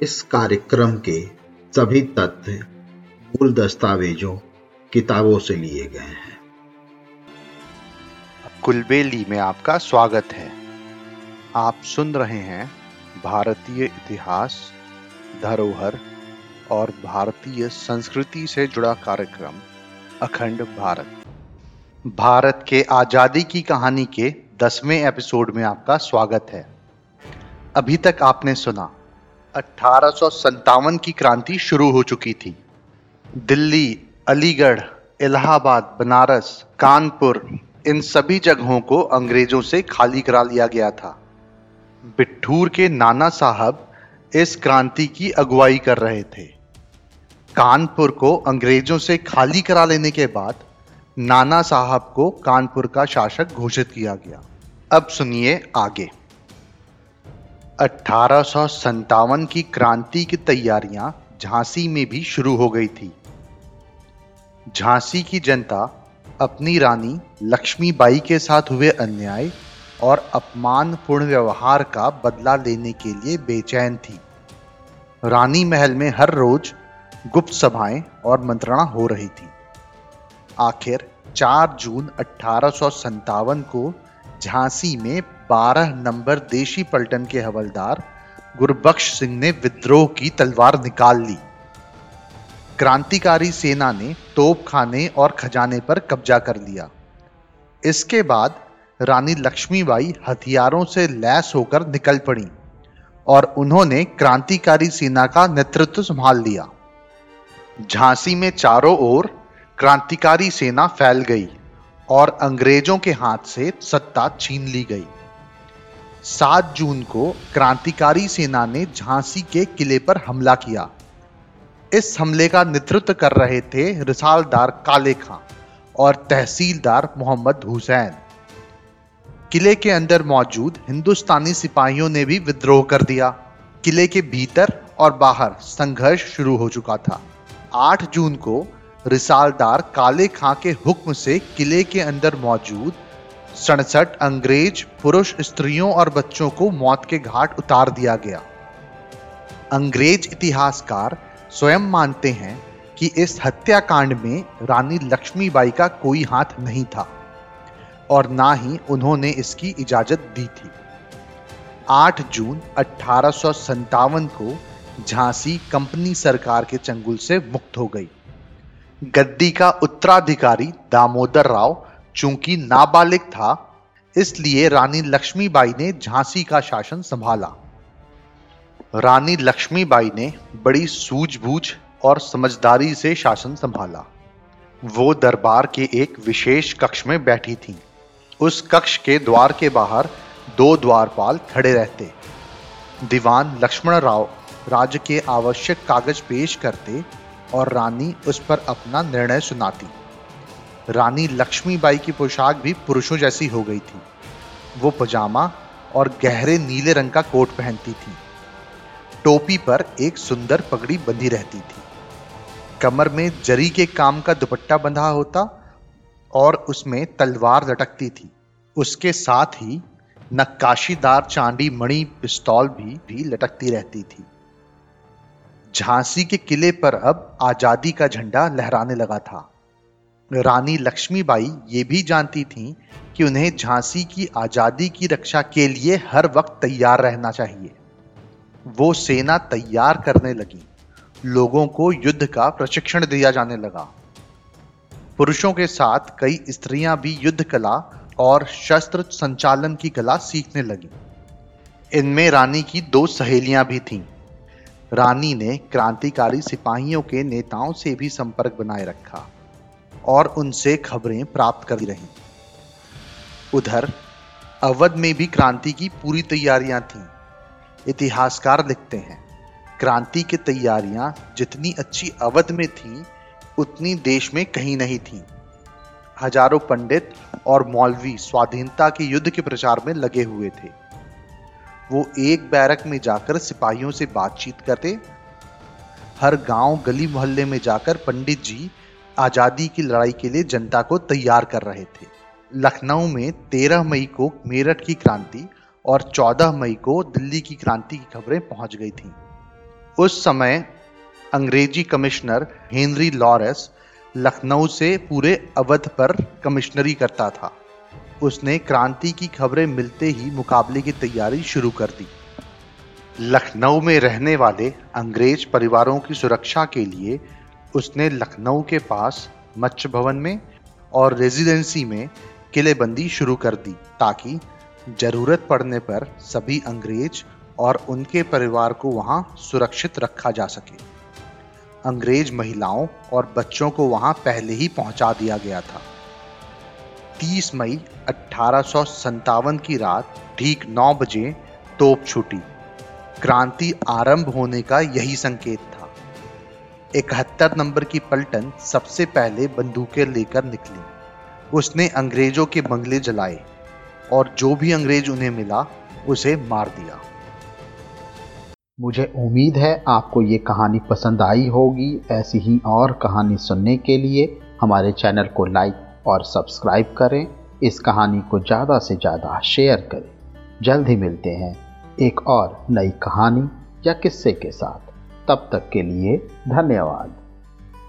इस कार्यक्रम के सभी तथ्य मूल दस्तावेजों, किताबों से लिए गए हैं। कुलबेली में आपका स्वागत है। आप सुन रहे हैं भारतीय इतिहास, धरोहर और भारतीय संस्कृति से जुड़ा कार्यक्रम, अखंड भारत। भारत के आज़ादी की कहानी के दसवें एपिसोड में आपका स्वागत है। अभी तक आपने सुना अठारह सौ सत्तावन की क्रांति शुरू हो चुकी थी। दिल्ली, अलीगढ़, इलाहाबाद, बनारस, कानपुर, इन सभी जगहों को अंग्रेज़ों से खाली करा लिया गया था। बिठूर के नाना साहब इस क्रांति की अगुवाई कर रहे थे। कानपुर को अंग्रेज़ों से खाली करा लेने के बाद नाना साहब को कानपुर का शासक घोषित किया गया। अब सुनिए आगे। अठारह की क्रांति की तैयारियाँ झांसी में भी शुरू हो गई थी। झांसी की जनता अपनी रानी लक्ष्मीबाई के साथ हुए अन्याय और अपमानपूर्ण व्यवहार का बदला लेने के लिए बेचैन थी। रानी महल में हर रोज गुप्त सभाएँ और मंत्रणा हो रही थी। आखिर 4 जून अठारह को झांसी में 12 नंबर देशी पलटन के हवलदार गुरबख्श सिंह ने विद्रोह की तलवार निकाल ली। क्रांतिकारी सेना ने तोप खाने और खजाने पर कब्जा कर लिया। इसके बाद रानी लक्ष्मीबाई हथियारों से लैस होकर निकल पड़ी और उन्होंने क्रांतिकारी सेना का नेतृत्व संभाल लिया। झांसी में चारों ओर क्रांतिकारी सेना फैल गई। और अंग्रेज़ों के हाथ से सत्ता छीन ली गई। सात जून को क्रांतिकारी सेना ने झांसी के किले पर हमला किया। इस हमले का नेतृत्व कर रहे थे रिसालदार काले खां और तहसीलदार मोहम्मद हुसैन। किले के अंदर मौजूद हिंदुस्तानी सिपाहियों ने भी विद्रोह कर दिया। किले के भीतर और बाहर संघर्ष शुरू हो चुका था। 8 जून को रिसालदार काले खां के हुक्म से किले के अंदर मौजूद सड़सठ अंग्रेज़ पुरुष स्त्रियों और बच्चों को मौत के घाट उतार दिया गया। अंग्रेज़ इतिहासकार स्वयं मानते हैं कि इस हत्याकांड में रानी लक्ष्मीबाई का कोई हाथ नहीं था और ना ही उन्होंने इसकी इजाज़त दी थी। 8 जून अठारह को झांसी कंपनी सरकार के चंगुल से मुक्त हो गई। गद्दी का उत्तराधिकारी दामोदर राव चूँकि नाबालिग था, इसलिए रानी लक्ष्मीबाई ने झांसी का शासन संभाला। रानी लक्ष्मीबाई ने बड़ी सूझबूझ और समझदारी से शासन संभाला। वो दरबार के एक विशेष कक्ष में बैठी थी। उस कक्ष के द्वार के बाहर दो द्वारपाल खड़े रहते। दीवान लक्ष्मण राव राज्य के आवश्यक कागज़ पेश करते और रानी उस पर अपना निर्णय सुनाती। रानी लक्ष्मीबाई की पोशाक भी पुरुषों जैसी हो गई थी। वो पजामा और गहरे नीले रंग का कोट पहनती थी। टोपी पर एक सुंदर पगड़ी बंधी रहती थी। कमर में जरी के काम का दुपट्टा बंधा होता और उसमें तलवार लटकती थी। उसके साथ ही नक्काशीदार चांदी मणि पिस्तौल भी भी लटकती रहती थी। झांसी के किले पर अब आज़ादी का झंडा लहराने लगा था। रानी लक्ष्मीबाई ये भी जानती थीं कि उन्हें झांसी की आज़ादी की रक्षा के लिए हर वक्त तैयार रहना चाहिए। वो सेना तैयार करने लगी। लोगों को युद्ध का प्रशिक्षण दिया जाने लगा। पुरुषों के साथ कई स्त्रियाँ भी युद्ध कला और शस्त्र संचालन की कला सीखने लगी। इनमें रानी की दो सहेलियाँ भी थीं। रानी ने क्रांतिकारी सिपाहियों के नेताओं से भी संपर्क बनाए रखा और उनसे खबरें प्राप्त करती रहीं। उधर, अवध में भी क्रांति की पूरी तैयारियाँ थीं। इतिहासकार लिखते हैं, क्रांति की तैयारियाँ जितनी अच्छी अवध में थीं, उतनी देश में कहीं नहीं थीं। हज़ारों पंडित और मौलवी स्वाधीनता के युद्ध के प्रचार में लगे हुए थे। वो एक बैरक में जाकर सिपाहियों से बातचीत करते। हर गाँव गली मोहल्ले में जाकर पंडित जी आज़ादी की लड़ाई के लिए जनता को तैयार कर रहे थे। लखनऊ में 13 मई को मेरठ की क्रांति और 14 मई को दिल्ली की क्रांति की खबरें पहुँच गई थीं। उस समय अंग्रेज़ी कमिश्नर हेनरी लॉरेंस लखनऊ से पूरे अवध पर कमिश्नरी करता था। उसने क्रांति की खबरें मिलते ही मुकाबले की तैयारी शुरू कर दी। लखनऊ में रहने वाले अंग्रेज़ परिवारों की सुरक्षा के लिए उसने लखनऊ के पास मच्छ भवन में और रेजिडेंसी में किलेबंदी शुरू कर दी ताकि ज़रूरत पड़ने पर सभी अंग्रेज़ और उनके परिवार को वहाँ सुरक्षित रखा जा सके। अंग्रेज़ महिलाओं और बच्चों को वहाँ पहले ही पहुँचा दिया गया था। 30 मई अठारह की रात, ठीक 9 बजे तोप छूटी। क्रांति आरंभ होने का यही संकेत था। इकहत्तर नंबर की पलटन सबसे पहले बंदूकें लेकर निकली। उसने अंग्रेज़ों के बंगले जलाए और जो भी अंग्रेज़ उन्हें मिला, उसे मार दिया। मुझे उम्मीद है आपको ये कहानी पसंद आई होगी। ऐसी ही और कहानी सुनने के लिए हमारे चैनल को लाइक और सब्सक्राइब करें। इस कहानी को ज़्यादा से ज़्यादा शेयर करें। जल्द ही मिलते हैं एक और नई कहानी या किस्से के साथ। तब तक के लिए धन्यवाद।